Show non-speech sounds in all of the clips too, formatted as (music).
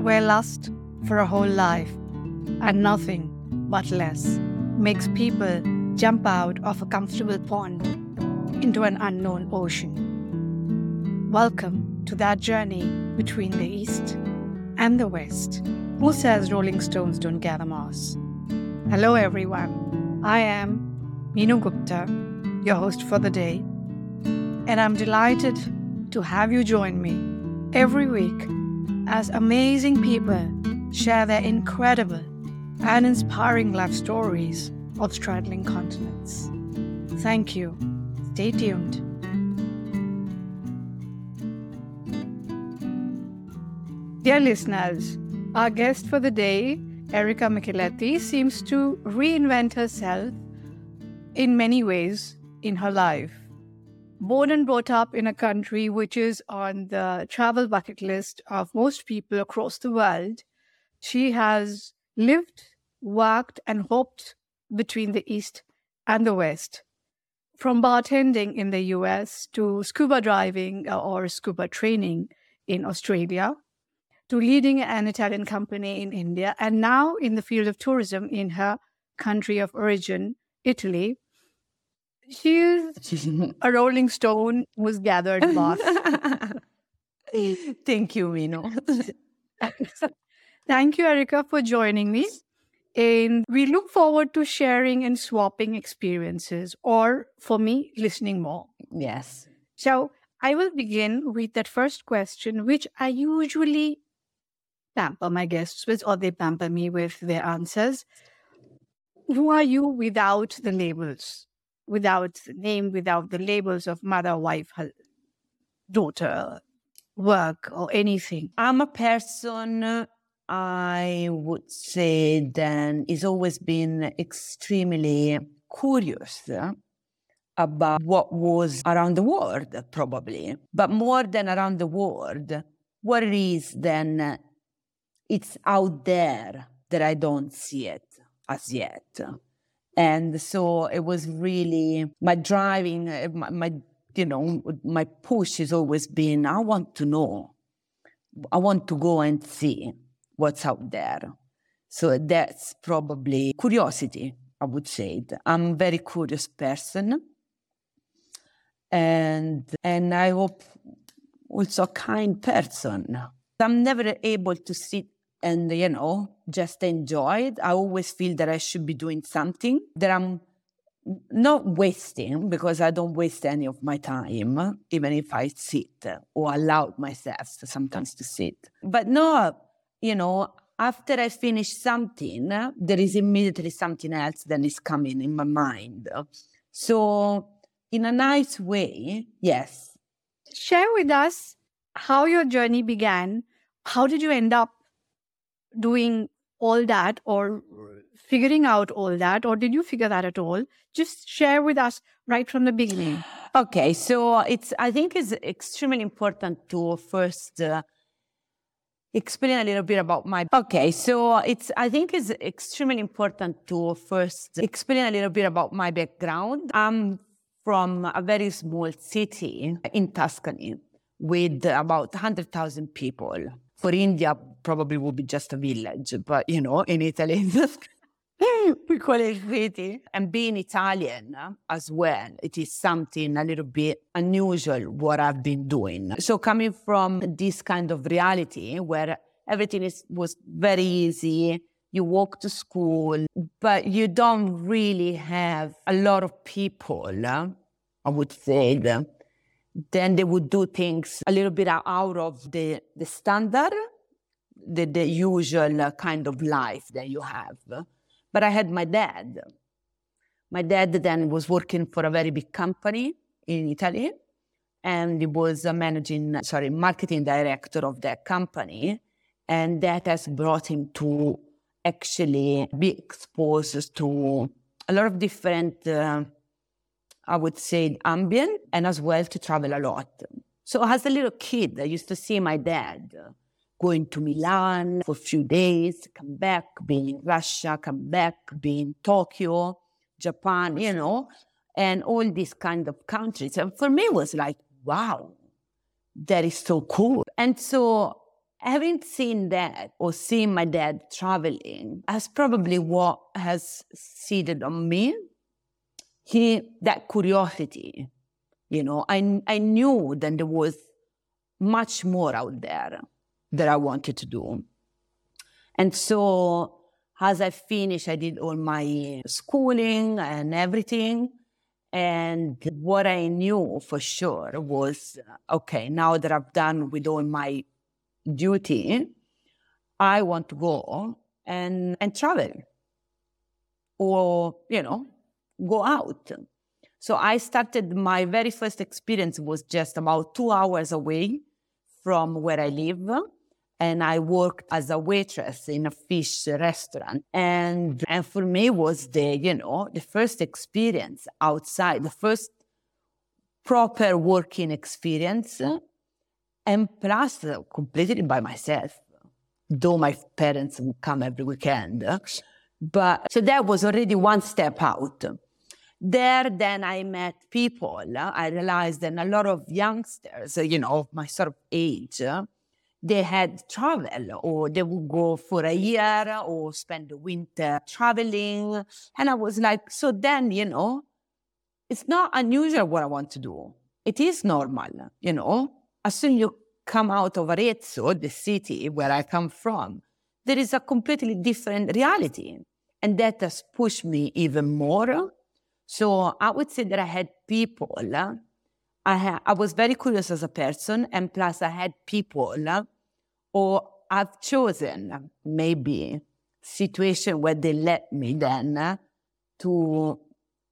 where lust for a whole life and nothing but less makes people jump out of a comfortable pond into an unknown ocean. Welcome to that journey between the East and the West. Who says Rolling Stones don't gather moss? Hello, everyone. I am Meenu Gupta, your host for the day, and I'm delighted to have you join me every week as amazing people share their incredible and inspiring life stories of straddling continents. Thank you. Stay tuned. Dear listeners, our guest for the day, Erica Micheletti, seems to reinvent herself in many ways in her life. Born and brought up in a country which is on the travel bucket list of most people across the world, she has lived, worked, and hoped between the East and the West. From bartending in the US to scuba driving uh, or scuba training in Australia, to leading an Italian company in India, and now in the field of tourism in her country of origin, Italy. She's (laughs) a Rolling Stone who's gathered moss. (laughs) Thank you, Mino. (laughs) Thank you, Erica, for joining me. And we look forward to sharing and swapping experiences, or for me, listening more. Yes. So I will begin with that first question, which I usually pamper my guests with, or they pamper me with their answers. Who are you without the labels? Without name, without the labels of mother, wife, daughter, work, or anything? I'm a person I would say then is always been extremely curious about what was around the world, probably. But more than around the world, what it is then it's out there that I don't see it as yet. And so it was really my driving, uh, my, my you know, my push has always been I want to know. I want to go and see what's out there. So that's probably curiosity, I would say. I'm a very curious person. And and I hope also a kind person. I'm never able to sit and you know just enjoy it. I always feel that I should be doing something that I'm not wasting because I don't waste any of my time, even if I sit or allow myself sometimes to sit. But no, you know, after I finish something, there is immediately something else that is coming in my mind. So, in a nice way, yes. Share with us how your journey began. How did you end up doing all that or figuring out all that, or did you figure that at all? Just share with us right from the beginning. Okay, so it's I think it's extremely important to first uh, explain a little bit about my okay so it's i think it's extremely important to first explain a little bit about my background i'm from a very small city in tuscany with about 100000 people for india probably would be just a village but you know in italy (laughs) we call it city. And being Italian uh, as well, it is something a little bit unusual what I've been doing. So coming from this kind of reality where everything is, was very easy, you walk to school, but you don't really have a lot of people, uh, I would say, then they would do things a little bit out of the, the standard, the, the usual kind of life that you have. But I had my dad. My dad then was working for a very big company in Italy, and he was a managing, sorry, marketing director of that company. And that has brought him to actually be exposed to a lot of different, uh, I would say, ambient, and as well to travel a lot. So as a little kid, I used to see my dad uh, going to Milan for a few days, come back, being in Russia, come back, be in Tokyo, Japan, you know, and all these kind of countries. And for me, it was like, wow, that is so cool. And so having seen that or seeing my dad traveling has probably what has seeded on me. He that curiosity, you know, I I knew that there was much more out there that I wanted to do. And so as I finished, I did all my schooling and everything. And what I knew for sure was okay, now that I've done with all my duty, I want to go and, and travel or, you know, go out. So I started my very first experience was just about two hours away from where I live. And I worked as a waitress in a fish restaurant. And, and for me was the, you know, the first experience outside, the first proper working experience and plus uh, completely by myself, though my parents would come every weekend. But so that was already one step out. There, then I met people. Uh, I realized that a lot of youngsters, uh, you know, of my sort of age, uh, they had travel or they would go for a year or spend the winter traveling. And I was like, so then, you know, it's not unusual what I want to do. It is normal, you know as soon you come out of Arezzo, the city where I come from, there is a completely different reality. And that has pushed me even more. So I would say that I had people, I, ha- I was very curious as a person, and plus I had people, or I've chosen maybe situation where they let me then to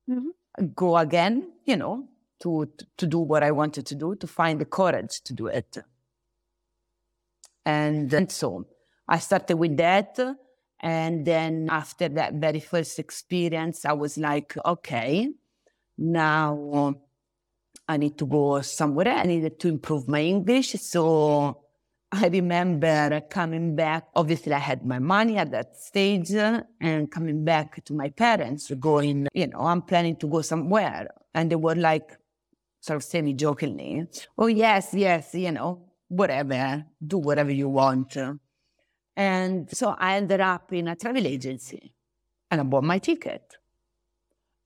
mm-hmm. go again, you know, to, to do what I wanted to do, to find the courage to do it. And, and so I started with that. And then after that very first experience, I was like, okay, now I need to go somewhere. I needed to improve my English. So I remember coming back. Obviously, I had my money at that stage uh, and coming back to my parents, going, you know, I'm planning to go somewhere. And they were like, sort of semi jokingly, oh, yes, yes, you know, whatever, do whatever you want. And so I ended up in a travel agency and I bought my ticket.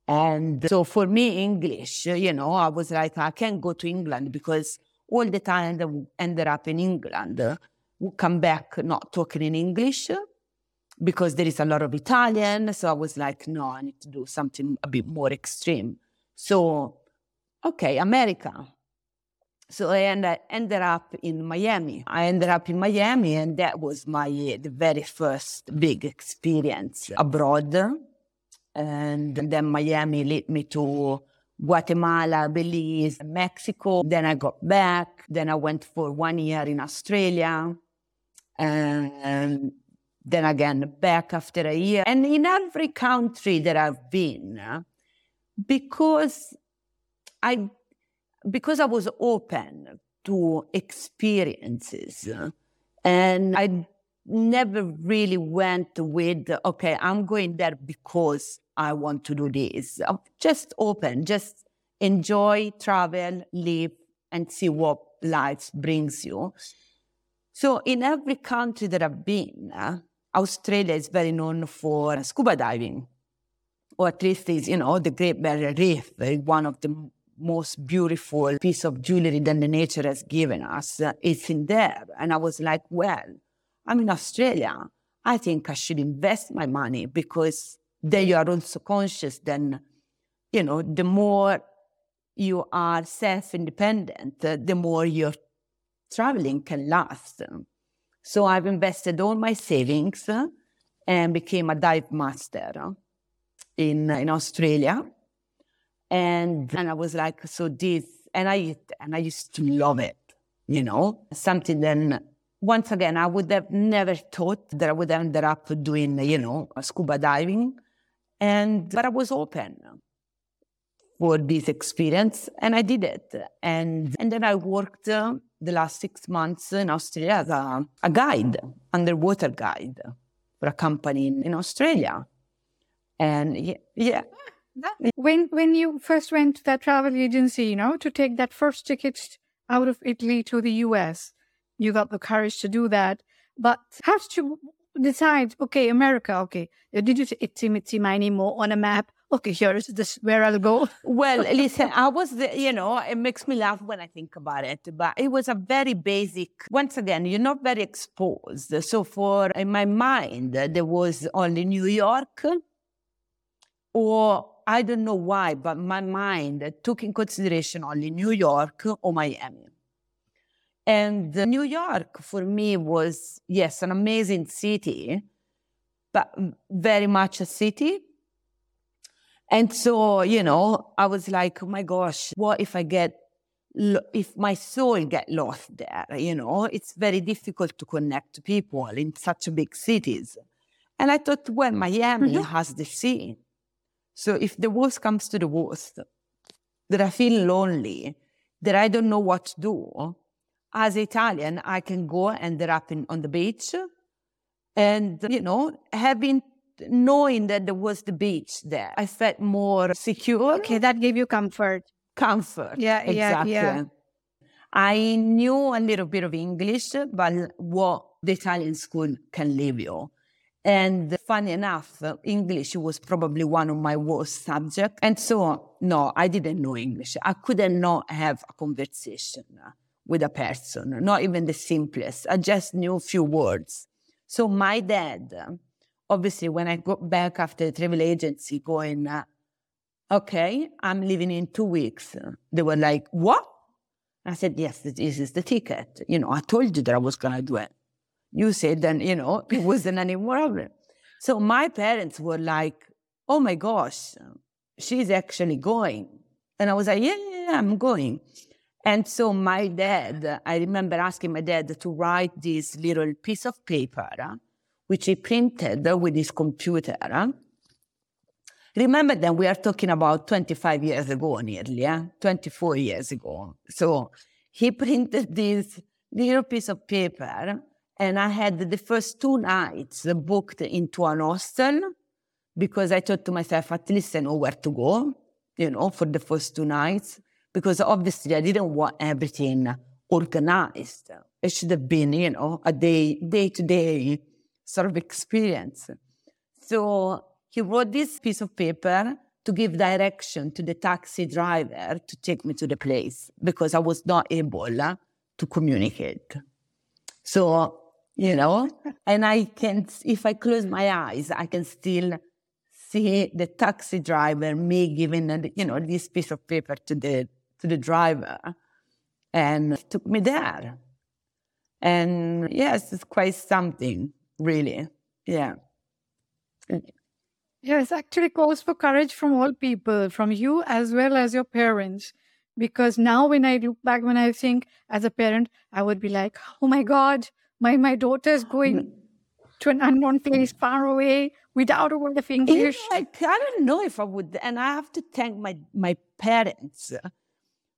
And so for me, English, you know, I was like, I can't go to England because all the time that ended up in England would come back not talking in English because there is a lot of Italian. So I was like, no, I need to do something a bit more extreme. So okay, America. So I ended, ended up in Miami. I ended up in Miami, and that was my uh, the very first big experience abroad. And then Miami led me to Guatemala, Belize, Mexico. Then I got back. Then I went for one year in Australia. And then again back after a year. And in every country that I've been, because I, because I was open to experiences and I never really went with, okay, I'm going there because I want to do this. I'm just open, just enjoy, travel, live, and see what life brings you. So in every country that I've been, Australia is very known for scuba diving, or at least is, you know, the Great Barrier Reef, eh, one of the most beautiful piece of jewelry that the nature has given us. It's in there. And I was like, well, I'm in Australia. I think I should invest my money because then you are also conscious then, you know, the more you are self-independent, the more your traveling can last. So I've invested all my savings and became a dive master in, in Australia. And, and I was like, so this, and I, and I used to love it, you know, something then once again, I would have never thought that I would end up doing, you know, scuba diving. And, but I was open for this experience and I did it. And, and then I worked uh, the last six months in Australia as a, a guide, underwater guide for a company in, in Australia. And yeah, yeah when when you first went to that travel agency, you know, to take that first ticket out of Italy to the US, you got the courage to do that. But have to decide, okay, America, okay. Did you say itsy mitsy miny mo on a map? Okay, here is this where I'll go. well, (laughs) listen, I was, the, you know, it makes me laugh when I think about it, but it was a very basic, once again, you're not very exposed. So for, in my mind, there was only New York or I don't know why, but my mind took in consideration only New York or Miami. And New York for me was, yes, an amazing city, but very much a city. And so, you know, I was like, oh my gosh, what if I get, if my soul get lost there? You know, it's very difficult to connect to people in such big cities. And I thought, well, Miami mm-hmm. has the sea. So if the worst comes to the worst, that I feel lonely, that I don't know what to do, as Italian, I can go and end up in, on the beach and, you know, having, knowing that there was the beach there, I felt more secure. Okay, that gave you comfort. Comfort. Yeah, exactly. yeah, yeah. I knew a little bit of English, but what the Italian school can leave you. And funny enough, uh, English was probably one of my worst subjects. And so, no, I didn't know English. I couldn't not have a conversation uh, with a person, not even the simplest. I just knew a few words. So my dad, uh, obviously, when I got back after the travel agency, going, uh, okay, I'm leaving in two weeks. They were like, what? I said, yes, this is the ticket. You know, I told you that I was going to do it. You said, then, you know, it (laughs) wasn't any problem. So my parents were like, oh my gosh, she's actually going. And I was like, yeah, yeah, yeah I'm going. And so my dad, I remember asking my dad to write this little piece of paper, uh, which he printed with his computer. Uh. Remember then we are talking about 25 years ago nearly, uh, 24 years ago. So he (laughs) printed this little piece of paper and I had the first two nights booked into an hostel because I thought to myself, at least I know where to go, you know, for the first two nights because obviously I didn't want everything organized. It should have been, you know, a day, day to day sort of experience. So he wrote this piece of paper to give direction to the taxi driver to take me to the place because I was not able to communicate. So, you know, (laughs) and I can, if I close my eyes, I can still see the taxi driver, me giving, you know, this piece of paper to the to the driver and took me there. And yes, it's quite something, really. Yeah. Yes, actually calls for courage from all people, from you as well as your parents. Because now when I look back, when I think as a parent, I would be like, oh my God, my, my daughter's going mm. to an unknown place far away without a word of English. Yeah, I, I don't know if I would. And I have to thank my, my parents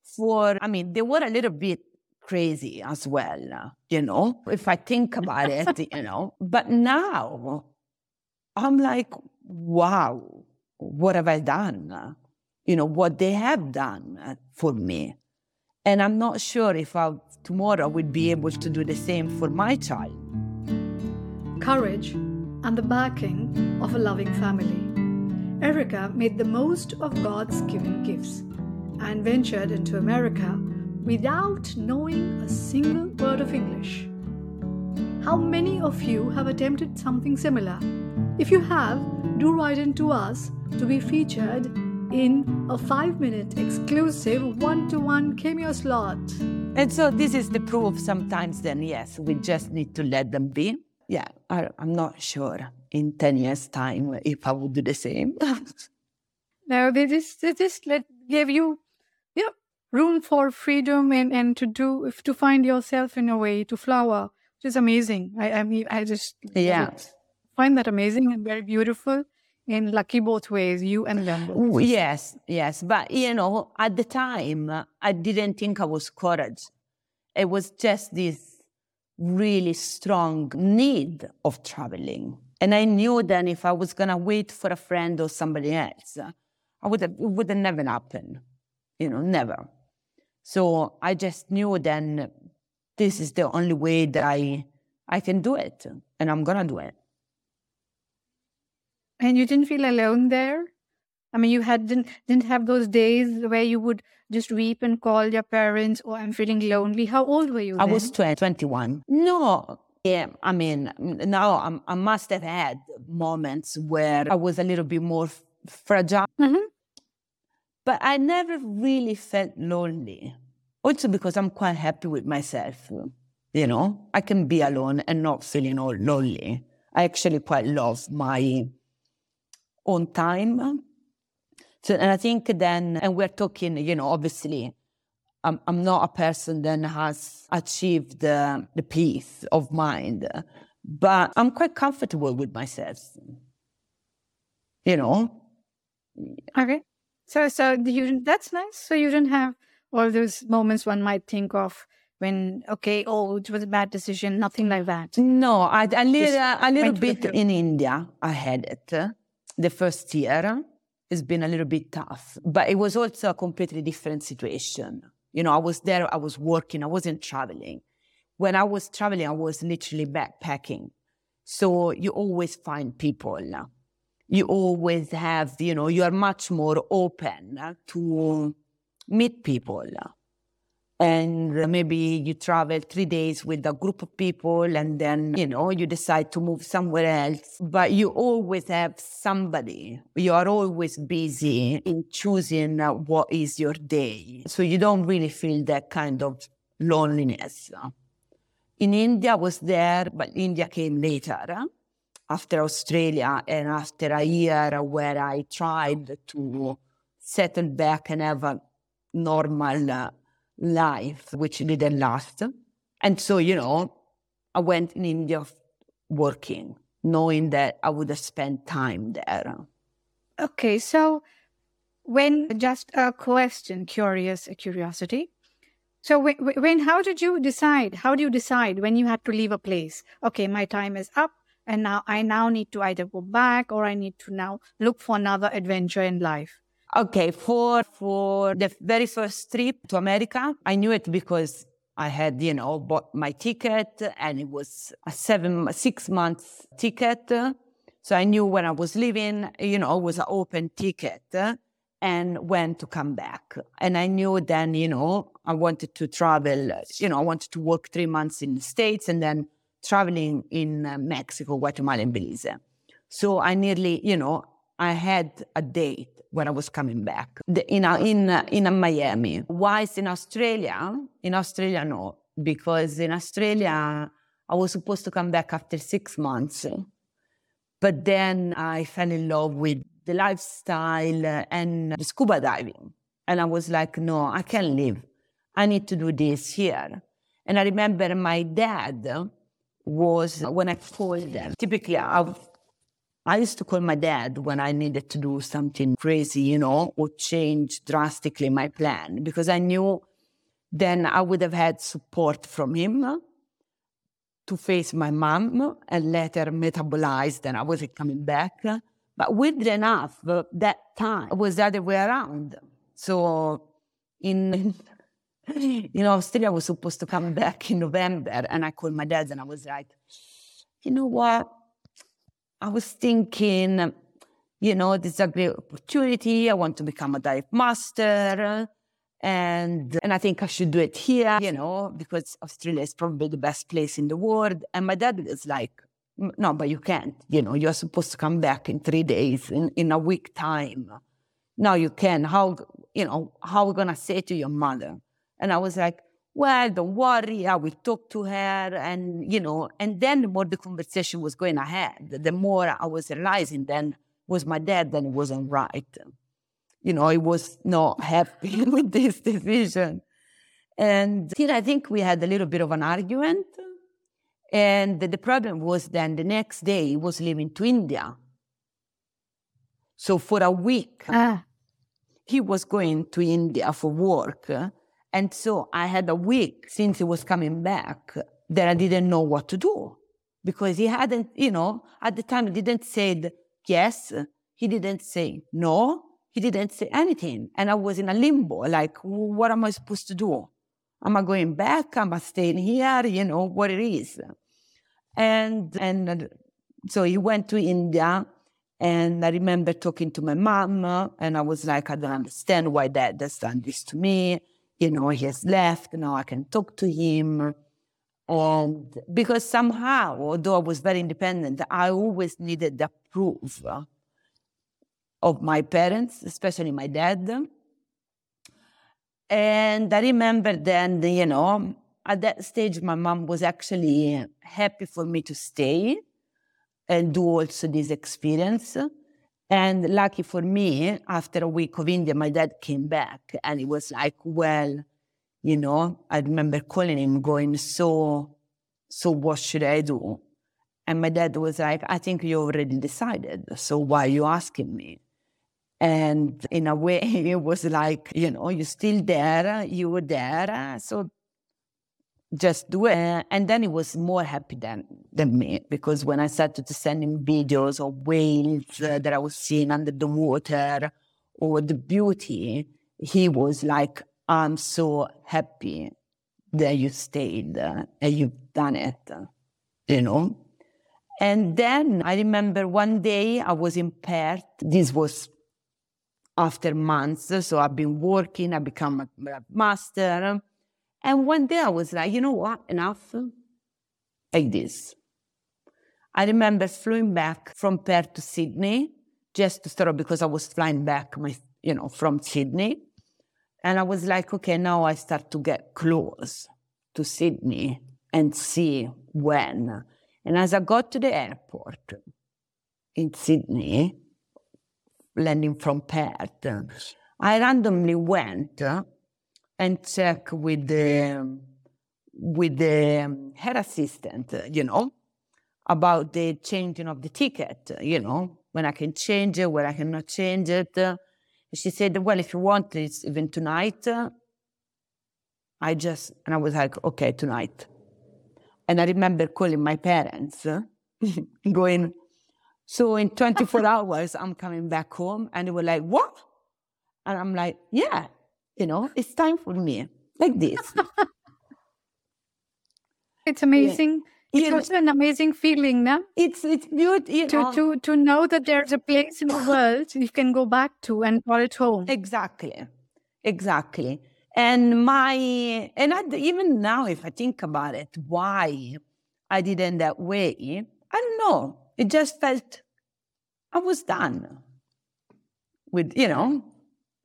for, I mean, they were a little bit crazy as well, you know, if I think about it, (laughs) you know. But now I'm like, wow, what have I done? You know, what they have done for me. And I'm not sure if I tomorrow would be able to do the same for my child. Courage and the backing of a loving family. Erica made the most of God's given gifts and ventured into America without knowing a single word of English. How many of you have attempted something similar? If you have, do write in to us to be featured in a five minute exclusive one to one cameo slot. And so this is the proof sometimes, then, yes, we just need to let them be. Yeah, I, am not sure in 10 years' time if I would do the same. (laughs) no, they just, they just let, give you you know, room for freedom and, and to do to find yourself in a way to flower, which is amazing. I, I mean, I just yeah find that amazing and very beautiful. In lucky both ways, you and them. Yes, yes, but you know, at the time, I didn't think I was courage. It was just this really strong need of traveling. And I knew then if I was going to wait for a friend or somebody else, I would have, it would have never happened you know, never. So I just knew then this is the only way that I I can do it, and I'm gonna do it. And you didn't feel alone there? I mean, you had didn't didn't have those days where you would just weep and call your parents, "Oh, I'm feeling lonely." How old were you? I then? was 20, 21. No, yeah, I mean, now I'm, i must have had moments where I was a little bit more f- fragile, Mhm. but I never really felt lonely. Also because I'm quite happy with myself. You know, I can be alone and not feeling all lonely. I actually quite love my own time. So, and I think then, and we're talking, you know, obviously, I'm, I'm not a person that has achieved the, the peace of mind, but I'm quite comfortable with myself. You know, Okay. So, so you that's nice. So you do not have all those moments one might think of when, okay, oh, it was a bad decision. Nothing like that. no, I, a little, a little went with the bit in India, I had it. The first year, it's been a little bit tough, but it was also a completely different situation. You know, I was there, I was working, I wasn't traveling. When I was traveling, I was literally backpacking. So you always find people. You always have, you know, you are much more open to meet people. And maybe you travel three days with a group of people and then, you know, you decide to move somewhere else. But you always have somebody. You are always busy in choosing uh, what is your day. So you don't really feel that kind of loneliness. In India, I was there, but India came later after Australia and after a year where I tried to settle back and have a normal uh, life, which didn't last. And so, you know, I went in India working, knowing that I would have spent time there. Okay. So when just a question, curious, curiosity. So when, when, how did you decide? How do you decide when you had to leave a place? Okay, my time is up and now I now need to either go back or I need to now look for another adventure in life. Okay, for for the very first trip to America, I knew it because I had, you know, bought my ticket and it was a seven, six months ticket. So I knew when I was leaving, you know, it was an open ticket and when to come back. And I knew then, you know, I wanted to travel, you know, I wanted to work three months in the States and then traveling in uh, Mexico, Guatemala, and Belize. So I nearly, you know, I had a date when I was coming back in a, in a, in a Miami. Whilst in Australia, in Australia, no, because in Australia I was supposed to come back after six months, but then I fell in love with the lifestyle and the scuba diving, and I was like, no, I can't live. I need to do this here. And I remember my dad was when I called them. Typically, I I used to call my dad when I needed to do something crazy, you know, or change drastically my plan because I knew then I would have had support from him to face my mom and let her metabolize. Then I wasn't coming back. But weirdly enough, that time was the other way around. So in (laughs) in Australia, I was supposed to come back in November, and I called my dad and I was like, you know what? I was thinking, you know, this is a great opportunity. I want to become a dive master. And, and I think I should do it here, you know, because Australia is probably the best place in the world. And my dad was like, no, but you can't. You know, you're supposed to come back in three days, in, in a week time. No, you can. How, you know, how are we going to say to your mother? And I was like, well, don't worry, I will talk to her. And, you know, and then the more the conversation was going ahead, the more I was realizing then was my dad, then it wasn't right. You know, he was not (laughs) happy with this decision. And still, I think we had a little bit of an argument. And the problem was then the next day he was leaving to India. So for a week, Ah, he was going to India for work. And so I had a week since he was coming back that I didn't know what to do because he hadn't, you know, at the time he didn't say yes, he didn't say no, he didn't say anything. And I was in a limbo, like, what am I supposed to do? Am I going back? Am I staying here? You know, what it is. And, and uh, so he went to India and I remember talking to my mom and I was like, I don't understand why dad has done this to me. You know, he has left. Now I can talk to him. And because somehow, although I was very independent, I always needed the proof of my parents, especially my dad. And I remember then, you know, at that stage, my mom was actually happy for me to stay and do also this experience. And lucky for me, after a week of India, my dad came back and he was like, well, you know, I remember calling him going, so, so what should I do? And my dad was like, I think you already decided. So why are you asking me? And in a way, (laughs) it was like, you know, you're still there, you were there. So just do it. And then he was more happy than, than me because when I started to send him videos of whales uh, that I was seeing under the water or the beauty, he was like, I'm so happy that you stayed uh, and you've done it, uh, you know? And then I remember one day I was in Perth. This was after months. So I've been working, I become a master. And one day I was like, you know what, enough. Like this. I remember flying back from Perth to Sydney, just to start because I was flying back my, you know, from Sydney. And I was like, okay, now I start to get close to Sydney and see when. And as I got to the airport in Sydney, landing from Perth, I randomly went and check with the with the head assistant, you know, about the changing of the ticket, you know, when I can change it, when I cannot change it. She said, well, if you want it, even tonight, I just, and I was like, okay, tonight. And I remember calling my parents, (laughs) going, so in 24 (laughs) hours, I'm coming back home. And they were like, what? And I'm like, yeah, you know, it's time for me, like this. (laughs) it's amazing. Yeah. It's also an amazing feeling, no? It's it's beautiful to, to to know that there's a place in the world you can go back to and call it home. Exactly, exactly. And my and I, even now, if I think about it, why I did it that way, I don't know. It just felt I was done with, you know,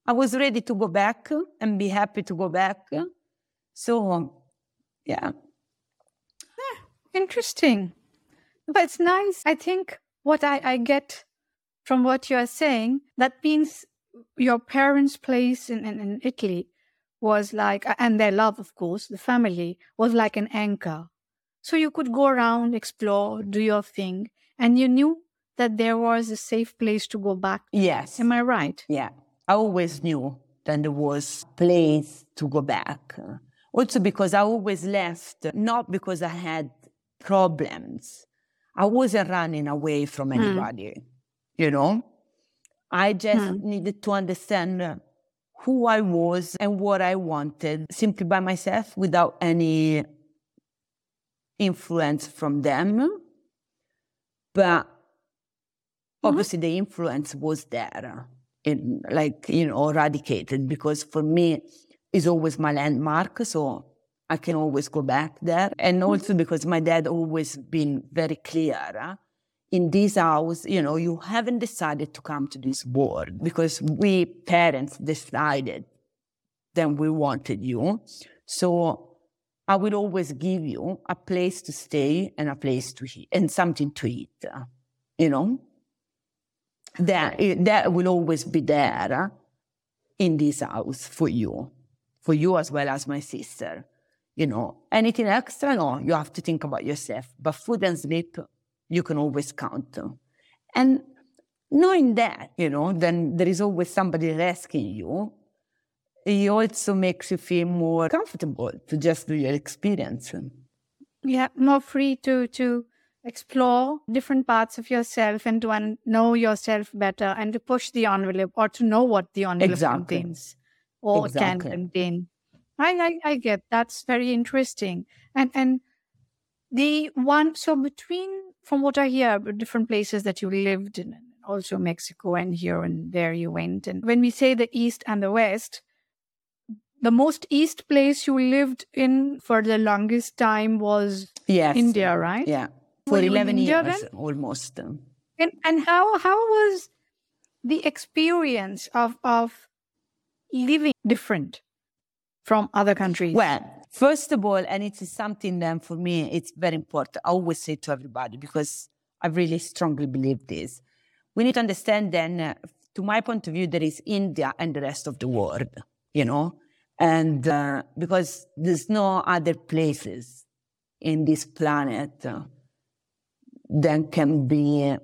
I was ready to go back and be happy to go back. So, yeah. Ah, interesting. But it's nice. I think what I, I get from what you're saying, that means your parents' place in, in, in Italy was like, and their love, of course, the family was like an anchor. So you could go around, explore, do your thing, and you knew that there was a safe place to go back. Yes. Am I right? Yeah. I always knew that there was place to go back. Also because I always left, not because I had problems. I wasn't running away from hmm. anybody, mm. you know? I just mm. needed to understand who I was and what I wanted simply by myself without any influence from them. But Mm-hmm. Obviously, the influence was there, in, like, you know, eradicated because for me, it's always my landmark. So I can always go back there. And mm-hmm. also because my dad always been very clear. in this house, you know, you haven't decided to come to this world because we parents decided then we wanted you. So I will always give you a place to stay and a place to eat and something to eat, you know? That, that will always be there in this house for you, for you as well as my sister. You know, anything extra, no, you have to think about yourself. But food and sleep, you can always count. And knowing that, you know, then there is always somebody asking you, it also makes you feel more comfortable to just do your experience. Yeah, more free to to explore different parts of yourself and to un- know yourself better and to push the envelope or to know what the envelope exactly. contains or exactly. can contain. I, I, I get that's very interesting. And and the one so between from what I hear, different places that you lived in, also Mexico and here and there you went. And when we say the East and the West, the most east place you lived in for the longest time was yes. India, right? Yeah, for eleven years then? almost. And and how how was the experience of of living different from other countries? Well, first of all, and it is something that for me it's very important. I always say to everybody because I really strongly believe this. We need to understand then, uh, to my point of view, there is India and the rest of the world, you know, and uh, because there's no other places in this planet uh, that can be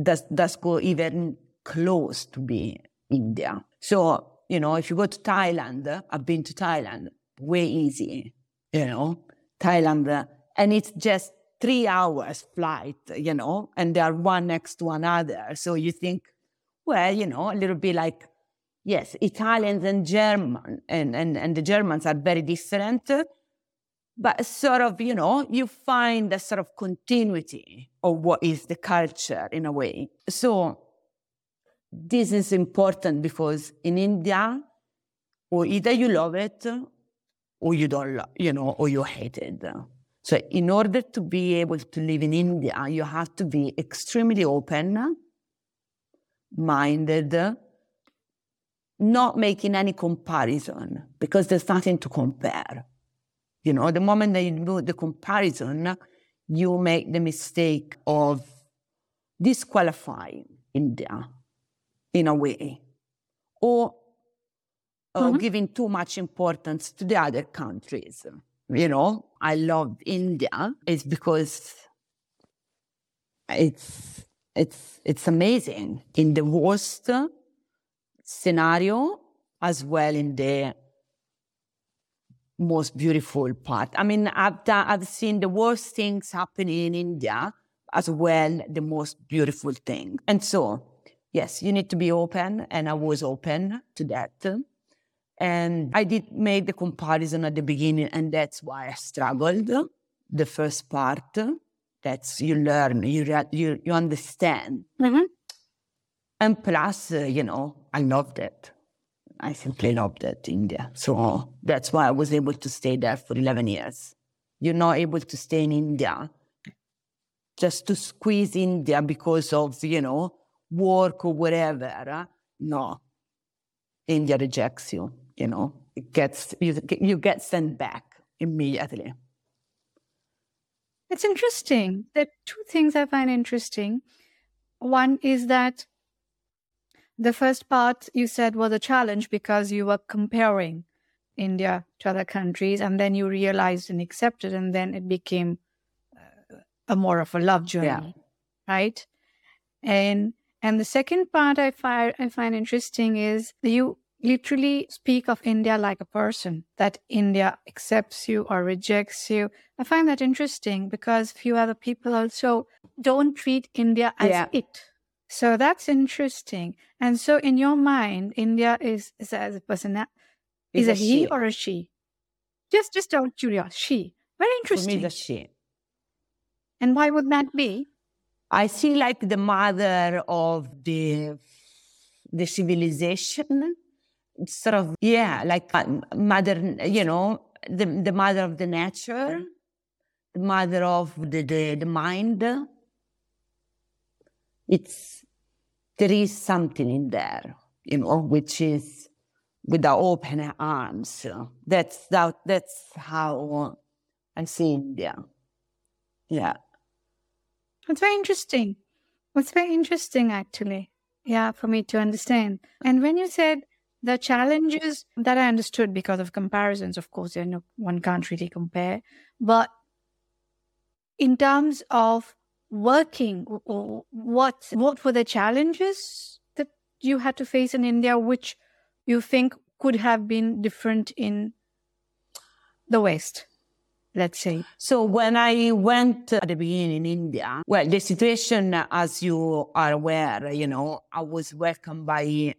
does does go even close to be India. So you know, if you go to Thailand, I've been to Thailand, way easy, you know, Thailand, and it's just three hours flight, you know, and they are one next to another. So you think, well, you know, a little bit like, yes, Italians and German, and, and, and the Germans are very different, but sort of, you know, you find a sort of continuity of what is the culture in a way. So this is important because in India, or either you love it or you don't, love, you know, or you hate it. So in order to be able to live in India, you have to be extremely open minded, not making any comparison because there's nothing to compare. You know, the moment that you do the comparison, you make the mistake of disqualifying India in a way, or, or mm-hmm. giving too much importance to the other countries. You know, I love India is because it's it's it's amazing in the worst scenario as well in the most beautiful part. I mean, I've done, I've seen the worst things happening in India as well the most beautiful thing. And so yes, you need to be open. And I was open to that. And I did make the comparison at the beginning, and that's why I struggled. The first part, that's you learn, you, you, you understand. Mm-hmm. And plus, uh, you know, I loved it. I simply loved it, India. So that's why I was able to stay there for 11 years. You're not able to stay in India just to squeeze India because of, you know, work or whatever, no. India rejects you, you know. It gets you, you get sent back immediately. It's interesting. There are two things I find interesting. One is that the first part you said was a challenge because you were comparing India to other countries, and then you realized and accepted, and then it became uh, a more of a love journey, yeah. right? And and the second part I find, I find interesting is you literally speak of India like a person, that India accepts you or rejects you. I find that interesting because few other people also don't treat India as yeah. it. So that's interesting. And so in your mind, India is, is as a person, is, is a, a he or a she? Just just out curiosity, she. Very interesting. For me, the she. And why would that be? I see like the mother of the the civilization, sort of yeah, like uh, mother, you know, the the mother of the nature, the mother of the the, the mind. It's there is something in there, you know, which is with the open arms. That's that, that's how I see India. Yeah. That's very interesting. That's very interesting, actually. Yeah, for me to understand. And when you said the challenges that I understood because of comparisons, of course, you know, one can't really compare. But in terms of working, or what what were the challenges that you had to face in India, which you think could have been different in the West? let's say? So when I went at the beginning in India, well, the situation, as you are aware, you know, I was welcomed by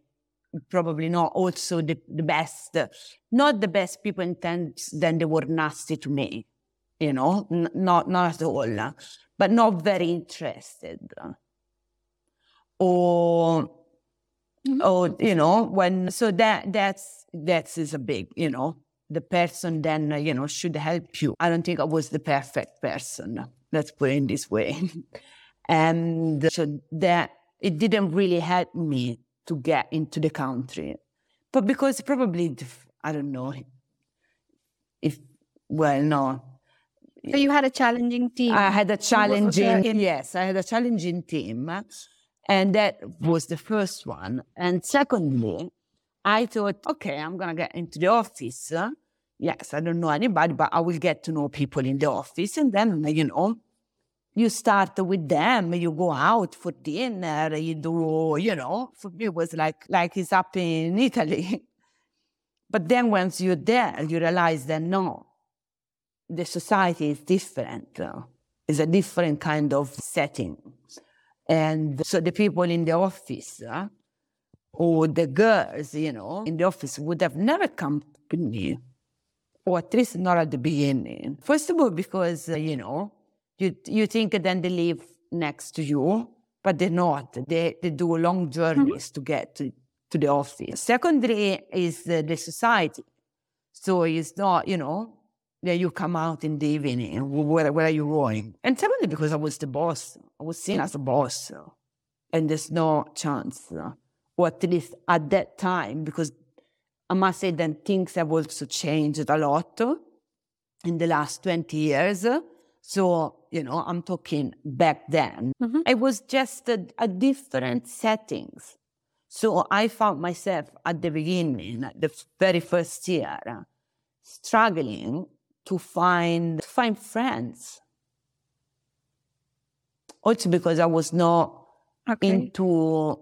probably not also the, the best, not the best people in terms then they were nasty to me, you know, N- not, not at all, but not very interested. Or, mm-hmm. or, you know, when, so that, that's, that is a big, you know, the person then, you know, should help you. I don't think I was the perfect person. Let's put it in this way. (laughs) and so that it didn't really help me to get into the country. But because probably, I don't know, if, well, no. So you had a challenging team? I had a challenging, yes, I had a challenging team. And that was the first one. And secondly, I thought, okay, I'm going to get into the office. Yes, I don't know anybody, but I will get to know people in the office. And then, you know, you start with them, you go out for dinner, you do, you know, for me it was like, like it's up in Italy. (laughs) but then once you're there, you realize that no, the society is different. Uh, it's a different kind of setting. And so the people in the office, uh, or the girls, you know, in the office would have never come to me, or at least not at the beginning. First of all, because, uh, you know, you, you think then they live next to you, but they're not. They, they do long journeys mm-hmm. to get to, to the office. Secondary is the, the society. So it's not, you know, that you come out in the evening, and where, where are you going? And secondly, because I was the boss, I was seen as a boss, and there's no chance, or at least at that time, because I must say that things have also changed a lot in the last 20 years. So, you know, I'm talking back then. Mm-hmm. It was just a, a, different settings. So I found myself at the beginning, the very first year, struggling to find, to find friends. Also because I was not okay. into,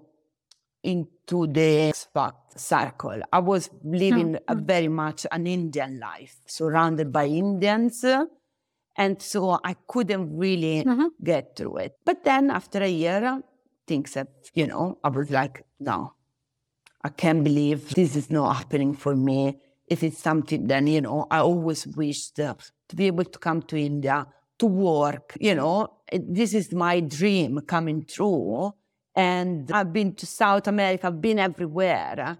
into the expat circle. I was living mm-hmm. very much an Indian life, surrounded by Indians and so I couldn't really mm-hmm. get through it. But then after a year, things have, you know, I was like, no, I can't believe this is not happening for me. If it's something then, you know, I always wished uh, to be able to come to India to work, you know, this is my dream coming true. And I've been to South America, I've been everywhere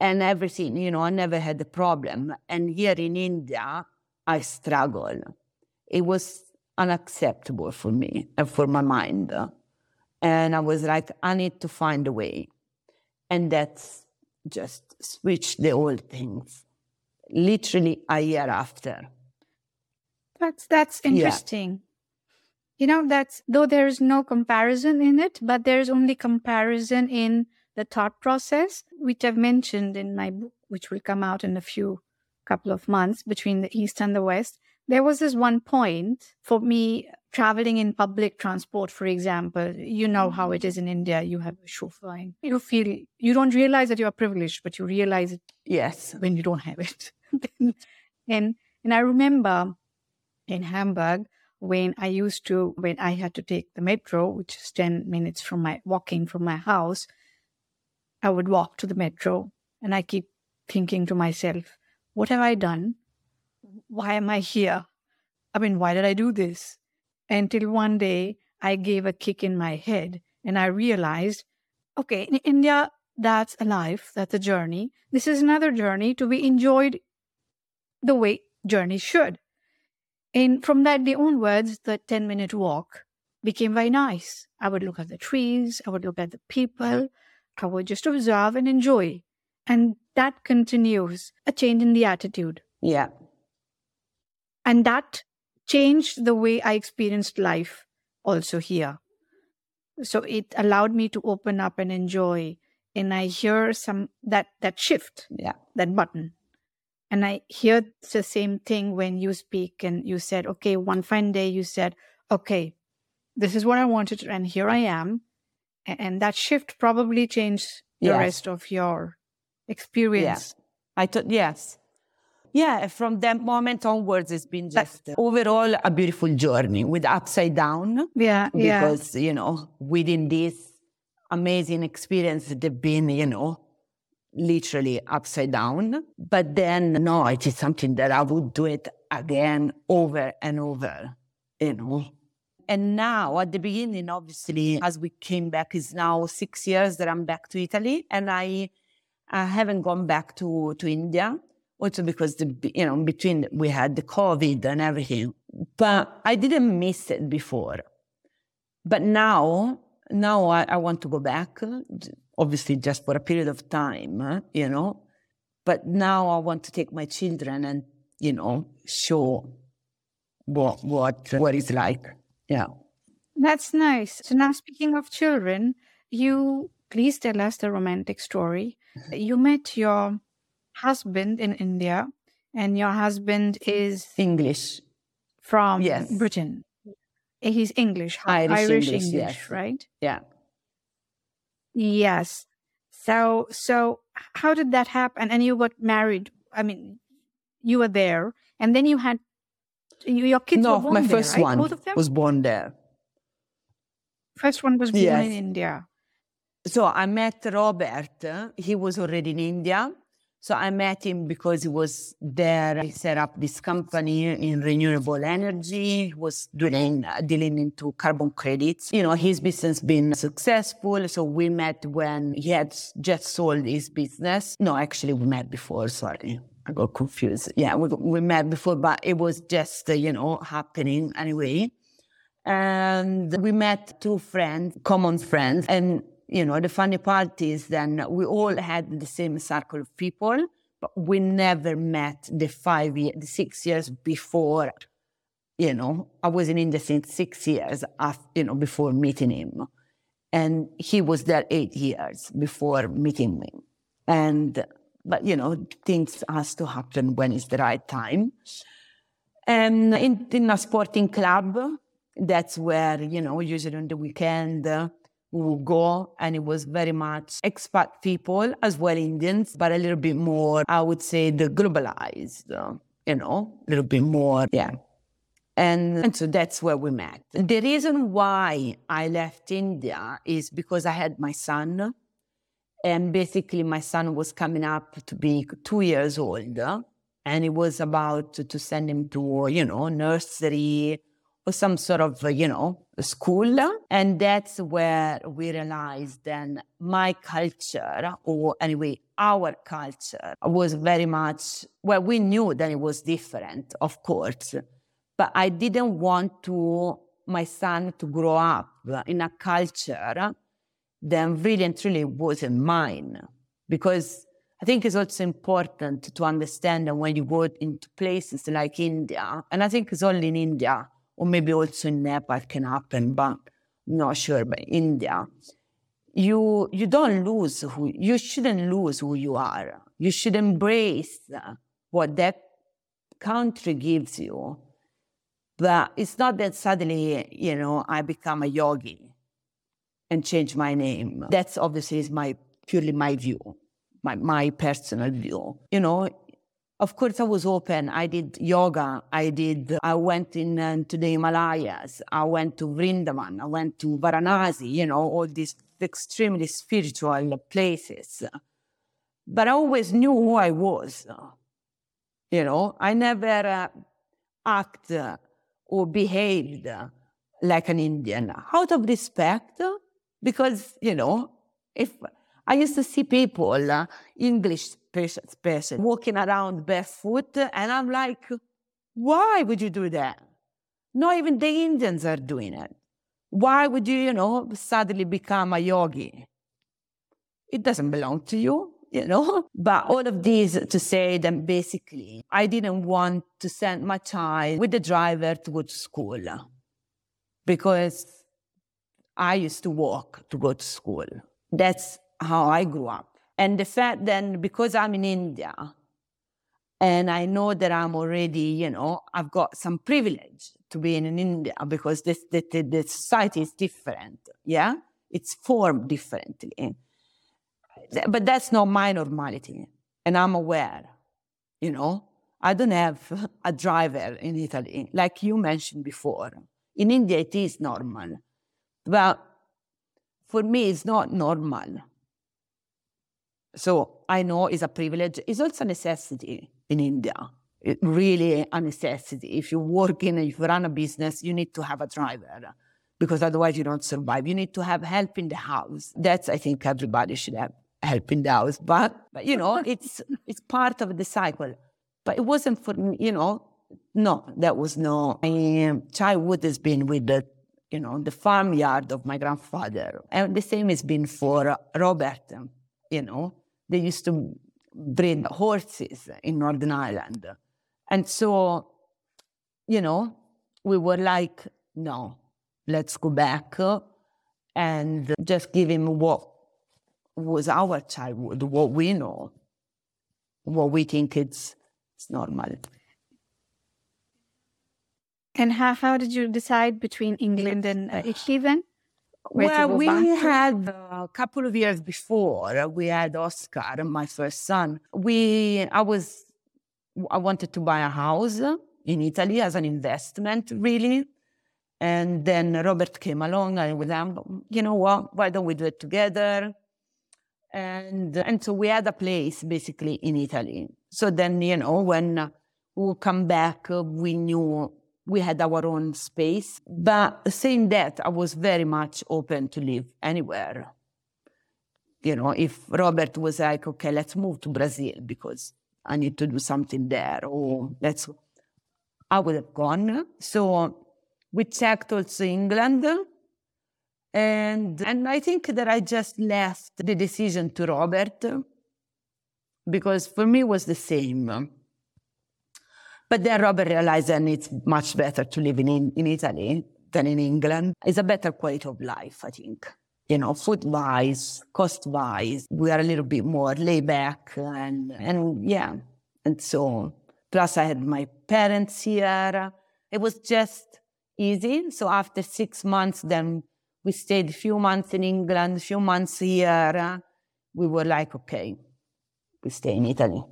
and everything, you know, I never had a problem. And here in India, I struggle it was unacceptable for me and for my mind. And I was like, I need to find a way. And that's just switch the old things. Literally a year after. That's that's interesting. Yeah. You know, that's though there's no comparison in it, but there's only comparison in the thought process, which I've mentioned in my book, which will come out in a few couple of months between the East and the West there was this one point for me traveling in public transport, for example. You know how it is in India. You have a chauffeur. You feel you don't realize that you are privileged, but you realize it. Yes, when you don't have it. (laughs) and and I remember in Hamburg when I used to when I had to take the metro, which is ten minutes from my walking from my house. I would walk to the metro, and I keep thinking to myself, "What have I done?" why am I here? I mean, why did I do this? Until one day I gave a kick in my head and I realized, okay, in India, that's a life, that's a journey. This is another journey to be enjoyed the way journeys should. And from that day onwards, the 10 minute walk became very nice. I would look at the trees, I would look at the people, I would just observe and enjoy. And that continues a change in the attitude. Yeah. And that changed the way I experienced life also here. So it allowed me to open up and enjoy. And I hear some that that shift, yeah, that button. And I hear the same thing when you speak and you said, okay, one fine day you said, okay, this is what I wanted, and here I am. And that shift probably changed the yes. rest of your experience. Yeah. I thought, yes. Yeah, from that moment onwards, it's been just overall a beautiful journey with upside down. Yeah, because yeah. you know within this amazing experience, there've been you know literally upside down. But then, no, it is something that I would do it again over and over, you know. And now, at the beginning, obviously, as we came back, it's now six years that I'm back to Italy, and I, I haven't gone back to, to India. Also because the you know between we had the COVID and everything, but I didn't miss it before. But now, now I, I want to go back obviously just for a period of time, eh, you know. But now I want to take my children and, you know, show what what what it's like. Yeah. That's nice. So now speaking of children, you please tell us the romantic story. You met your husband in India and your husband is English from yes. Britain. He's English, Irish, Irish English, English yes. right? Yeah. Yes. So so how did that happen? And you got married. I mean, you were there, and then you had you, your kids no, were born my there, first right? one Both of them. was born there. First one was born Yes. in India. So I met Robert. He was already in India. So I met him because he was there. He set up this company in renewable energy. He was doing dealing into carbon credits. You know, his business been successful. So we met when he had just sold his business. No, actually, we met before. Sorry, I got confused. Yeah, we, we met before, but it was just uh, you know happening anyway. And we met two friends, common friends, and you know, the funny part is then we all had the same circle of people, but we never met the five years, the six years before. You know, I was in India since six years after, you know, before meeting him. And he was there eight years before meeting me. And, but, you know, things has to happen when it's the right time. And in, in a sporting club, that's where, you know, usually on the weekend, uh, we would go and it was very much expat people as well Indians, but a little bit more, I would say, the globalized, uh, you know, a little bit more, yeah. And, and so that's where we met. The reason why I left India is because I had my son. And basically, my son was coming up to be two years old. And it was about to, to send him to, you know, nursery or some sort of, uh, you know, school. And that's where we realized then my culture, or anyway, our culture was very much, well, we knew that it was different, of course. But I didn't want to, my son to grow up in a culture that really and truly wasn't mine. Because I think it's also important to understand that when you go into places like India, and I think it's only in India, or maybe also in Nepal can happen, but not sure, but India, you you don't lose who you shouldn't lose who you are. You should embrace what that country gives you. But it's not that suddenly, you know, I become a yogi and change my name. That's obviously is my purely my view, my my personal view. You know, of course, I was open. I did yoga. I did. I went in uh, to the Himalayas. I went to Vrindavan. I went to Varanasi. You know, all these extremely spiritual places. But I always knew who I was. You know, I never uh, act uh, or behaved like an Indian out of respect, because you know, if I used to see people, uh, English person, walking around barefoot, and I'm like, why would you do that? Not even the Indians are doing it. Why would you, you know, suddenly become a yogi? It doesn't belong to you, you know? (laughs) But all of these to say that basically, I didn't want to send my child with the driver to go to school because I used to walk to go to school. That's how I grew up. And the fact then, because I'm in India and I know that I'm already, you know, I've got some privilege to be in India because this, the, the, the society is different. Yeah. It's formed differently. But that's not my normality. And I'm aware, you know, I don't have a driver in Italy, like you mentioned before. In India, it is normal. But for me, it's not normal. So I know it's a privilege. It's also a necessity in India. It really a necessity. If you work in, if you run a business, you need to have a driver because otherwise you don't survive. You need to have help in the house. That's, I think, everybody should have help in the house. But, but you know, it's (laughs) it's part of the cycle. But it wasn't for you know. No, that was no. My um, childhood has been with the, you know, the farmyard of my grandfather, and the same has been for Robert. You know, they used to breed horses in Northern Ireland, and so, you know, we were like, no, let's go back and just give him what was our childhood, what we know, what we think it's, it's normal. And how, how did you decide between England and uh, Italy then? Well, we had a couple of years before we had Oscar, my first son. We, I was, I wanted to buy a house in Italy as an investment, really. And then Robert came along and with them, you know what, why don't we do it together? And, and so we had a place basically in Italy. So then, you know, when we come back, we knew we had our own space. But saying that, I was very much open to live anywhere. You know, if Robert was like, okay, let's move to Brazil because I need to do something there, or let's, I would have gone. So we checked also England. And, and I think that I just left the decision to Robert because for me it was the same. But then Robert realized that it's much better to live in, in Italy than in England. It's a better quality of life, I think. You know, food wise, cost wise, we are a little bit more laid back and, and yeah. And so, plus I had my parents here. It was just easy. So after six months, then we stayed a few months in England, a few months here. We were like, okay, we stay in Italy.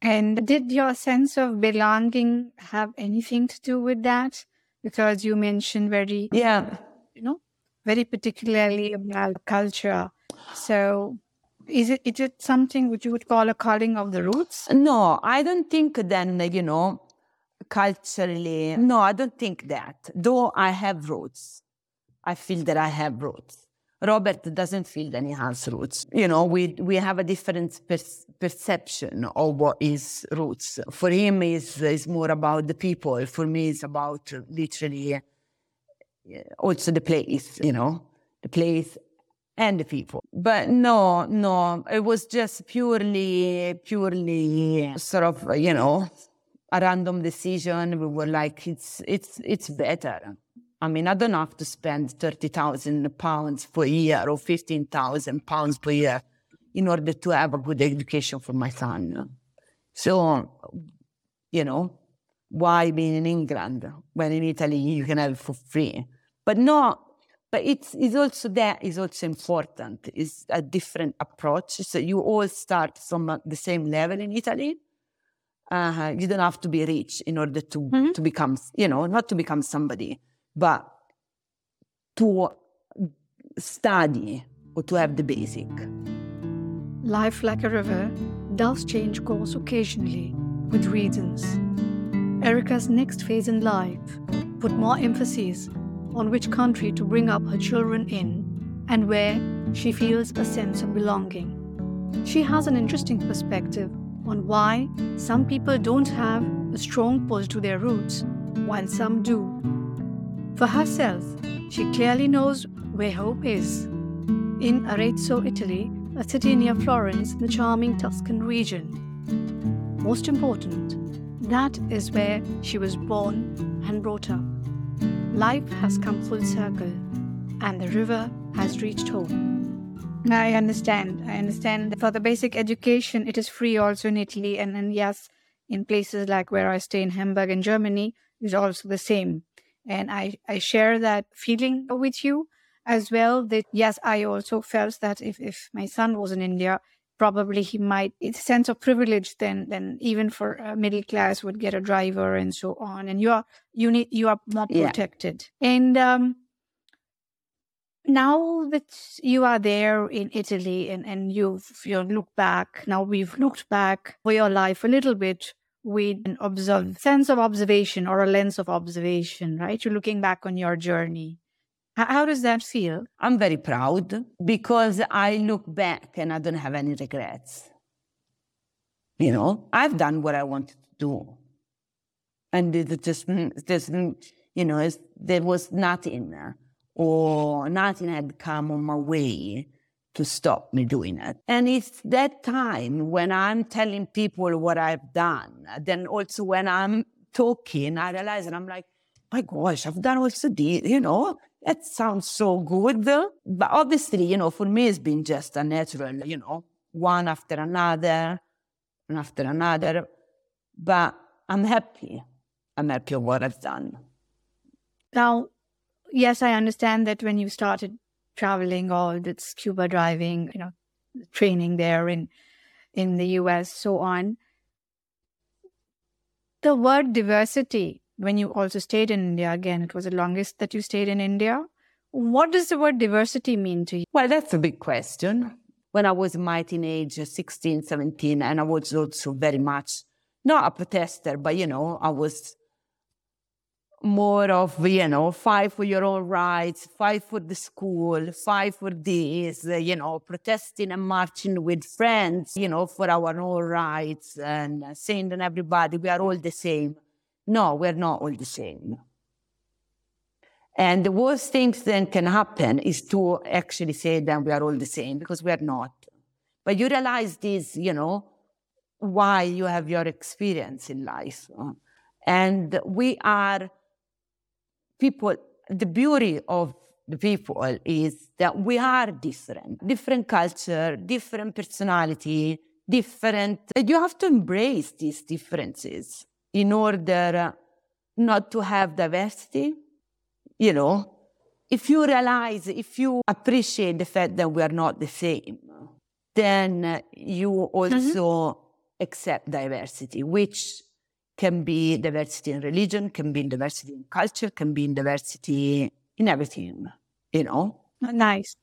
And did your sense of belonging have anything to do with that? Because you mentioned very, yeah, you know, very particularly about culture. So, is it is it something which you would call a calling of the roots? No, I don't think then you know culturally. No, I don't think that. Though I have roots, I feel that I have roots. Robert doesn't feel that he has roots. You know, we we have a different per- perception of what is roots. For him, is is more about the people. For me, it's about literally uh, also the place. You know, the place and the people. But no, no, it was just purely, purely sort of, you know, a random decision. We were like, it's it's it's better. I mean, I don't have to spend 30,000 pounds per year or 15,000 pounds per year in order to have a good education for my son. So, you know, why be in England when in Italy you can have for free? But no, but it's, it's also is also important. It's a different approach. So you all start from the same level in Italy. Uh, you don't have to be rich in order to, mm-hmm. to become, you know, not to become somebody but to study or to have the basic. Life like a river does change course occasionally with reasons. Erica's next phase in life put more emphasis on which country to bring up her children in and where she feels a sense of belonging. She has an interesting perspective on why some people don't have a strong pull to their roots, while some do. For herself, she clearly knows where hope is. In Arezzo, Italy, a city near Florence, in the charming Tuscan region. Most important, that is where she was born and brought up. Life has come full circle, and the river has reached home. I understand. I understand. For the basic education, it is free also in Italy, and, and yes, in places like where I stay in Hamburg in Germany, is also the same. And I, I share that feeling with you as well that yes, I also felt that if, if my son was in India, probably he might it's a sense of privilege then then even for a middle class would get a driver and so on and you are you need you are more protected yeah. and um now that you are there in Italy and, and you've you look back, now we've looked back for your life a little bit with an observe, sense of observation or a lens of observation, right? You're looking back on your journey. How, does that feel? I'm very proud because I look back and I don't have any regrets. You know, I've done what I wanted to do. And it just, just you know, there was nothing uh, or nothing had come on my way to stop me doing it. And it's that time when I'm telling people what I've done, then also when I'm talking, I realize and I'm like, my gosh, I've done also this, you know, that sounds so good. But obviously, you know, for me, it's been just a natural, you know, one after another and after another. But I'm happy. I'm happy of what I've done. Now, yes, I understand that when you started traveling all that scuba diving, you know, training there in in the US, so on. The word diversity, when you also stayed in India, again, it was the longest that you stayed in India. What does the word diversity mean to you? Well, that's a big question. When I was my teenage, uh, 16, 17, and I was also very much not a protester, but you know, I was more of, you know, fight for your own rights, fight for the school, fight for this, uh, you know, protesting and marching with friends, you know, for our own rights and uh, saying to everybody, we are all the same. No, we're not all the same. And the worst things then can happen is to actually say that we are all the same because we are not. But you realize this, you know, why you have your experience in life. And we are people, the beauty of the people is that we are different, different culture, different personality, different. And you have to embrace these differences in order not to have diversity. You know, if you realize, if you appreciate the fact that we are not the same, then you also mm-hmm. accept diversity, which can be diversity in religion, can be diversity in culture, can be diversity in everything, you know? Nice.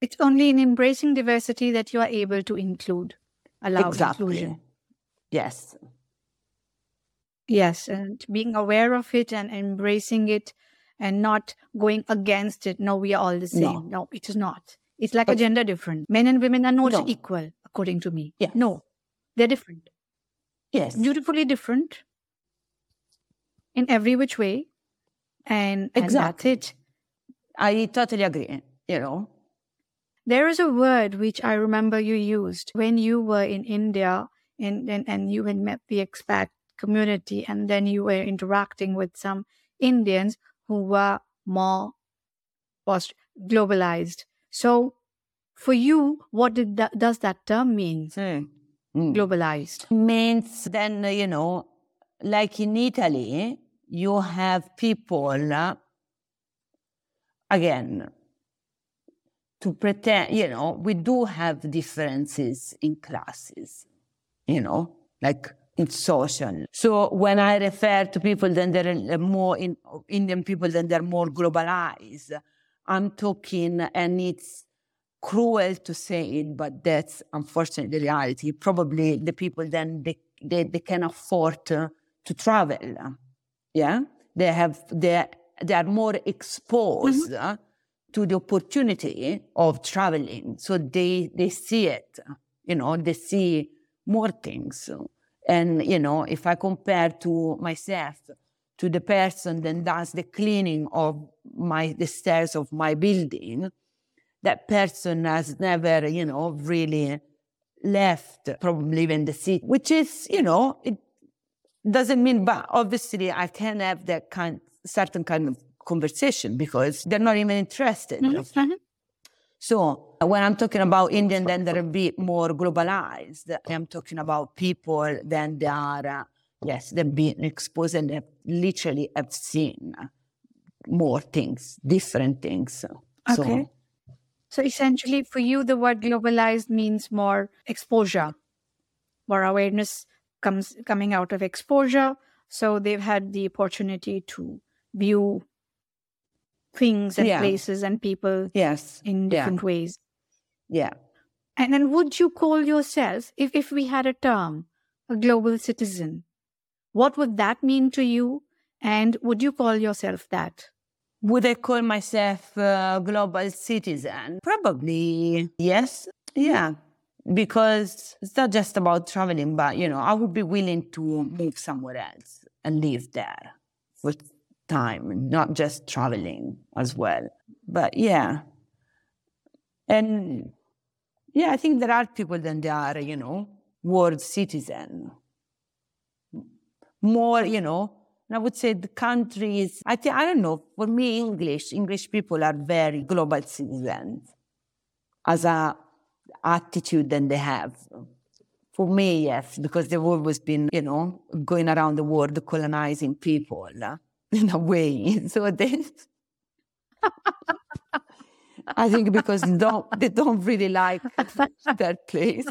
It's only in embracing diversity that you are able to include, allow exactly. inclusion. Yes. Yes, and being aware of it and embracing it and not going against it. No, we are all the same. No, no it is not. It's like but, a gender difference. Men and women are not no. equal, according to me. Yeah. No, they're different. Yes. Beautifully different in every which way. And, exactly. and that's it. I totally agree, you know. There is a word which I remember you used when you were in India and, and, and you had met the expat community and then you were interacting with some Indians who were more post globalized. So for you, what did that, does that term mean? Hmm mm. globalized? Means then, you know, like in Italy, you have people, uh, again, to pretend, you know, we do have differences in classes, you know, like in social. So when I refer to people, then they're more in, Indian people, then they're more globalized. I'm talking, and it's cruel to say it, but that's unfortunately the reality. Probably the people then they, they, they can afford to, to travel. Yeah, they have they they are more exposed mm-hmm. to the opportunity of traveling, so they they see it. You know, they see more things. And you know, if I compare to myself to the person that does the cleaning of my the stairs of my building that person has never, you know, really left, probably even the city, which is, you know, it doesn't mean, but obviously I can have that kind, certain kind of conversation because they're not even interested. Mm-hmm. So when I'm talking about Indian, then they're a bit more globalized. I'm talking about people, then they are, uh, yes, they've been exposed and they literally have seen more things, different things. Okay. So, so essentially, for you, the word globalized means more exposure, more awareness comes coming out of exposure. So they've had the opportunity to view things and Yeah. places and people Yes. in Yeah. different ways. Yeah. And then would you call yourself, if, if we had a term, a global citizen, what would that mean to you? And would you call yourself that? Would I call myself a global citizen? Probably yes. Yeah. Because it's not just about traveling, but you know, I would be willing to move somewhere else and live there for time, not just traveling as well. But yeah. And yeah, I think there are people that they are, you know, world citizen. More, you know, I would say the countries, I think, I don't know, for me, English, English people are very global citizens as a attitude that they have. For me, yes, because they've always been, you know, going around the world colonizing people uh, (laughs) in a way. (laughs) So they, (laughs) I think because they don't, they don't really like their place.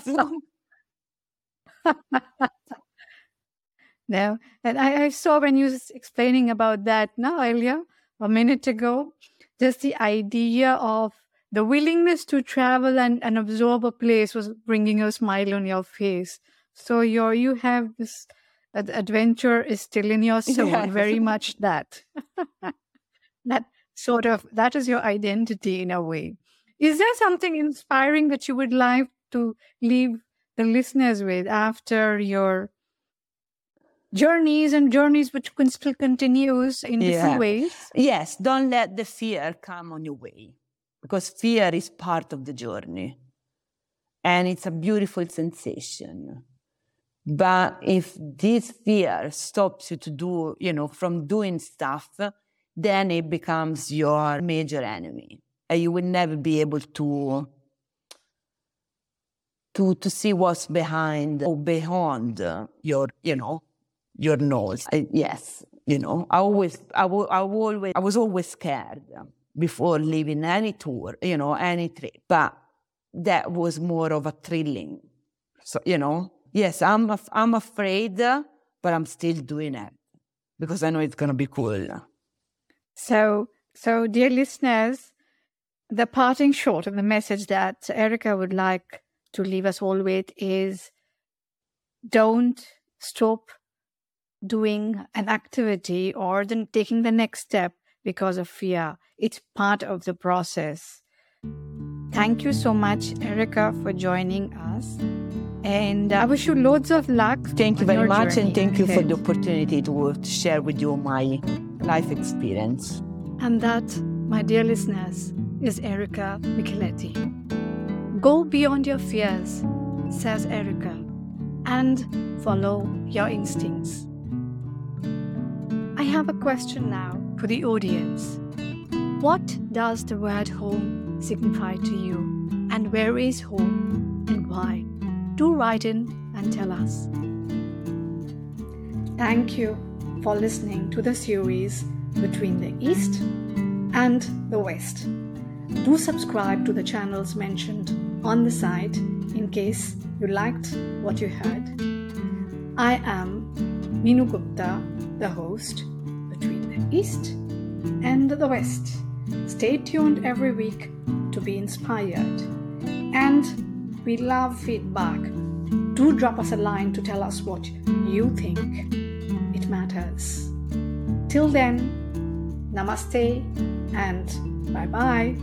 No, and I, I saw when you was explaining about that now earlier, a minute ago, just the idea of the willingness to travel and, and absorb a place was bringing a smile on your face. So your you have this ad- adventure is still in your (laughs) soul, Yes. very much that. (laughs) that sort of that is your identity in a way. Is there something inspiring that you would like to leave the listeners with after your journeys and journeys which can still continues in different ways. Yes, don't let the fear come on your way because fear is part of the journey and it's a beautiful sensation. But if this fear stops you to do, you know, from doing stuff, then it becomes your major enemy and you will never be able to to to see what's behind or beyond your, you know, your nose. I, yes, you know, I always, I, I always, I was always scared before leaving any tour, you know, any trip. But that was more of a thrilling. So, you know, yes, I'm, af- I'm afraid, but I'm still doing it because I know it's gonna be cool. So, so dear listeners, the parting shot of the message that Erica would like to leave us all with is don't stop doing an activity or then taking the next step because of fear. It's part of the process. Thank you so much, Erica, for joining us. And uh, I wish you loads of luck. Thank you very much, and thank you for the opportunity uh, to share with you my life experience. And that, my dear listeners, is Erica Micheletti. Go beyond your fears, says Erica, and follow your instincts. I have a question now for the audience. What does the word home signify to you? And where is home and why? Do write in and tell us. Thank you for listening to the series Between the East and the West. Do subscribe to the channels mentioned on the site in case you liked what you heard. I am Minu Gupta, the host between the East and the West. Stay tuned every week to be inspired. And we love feedback. Do drop us a line to tell us what you think. It matters. Till then, namaste and bye bye.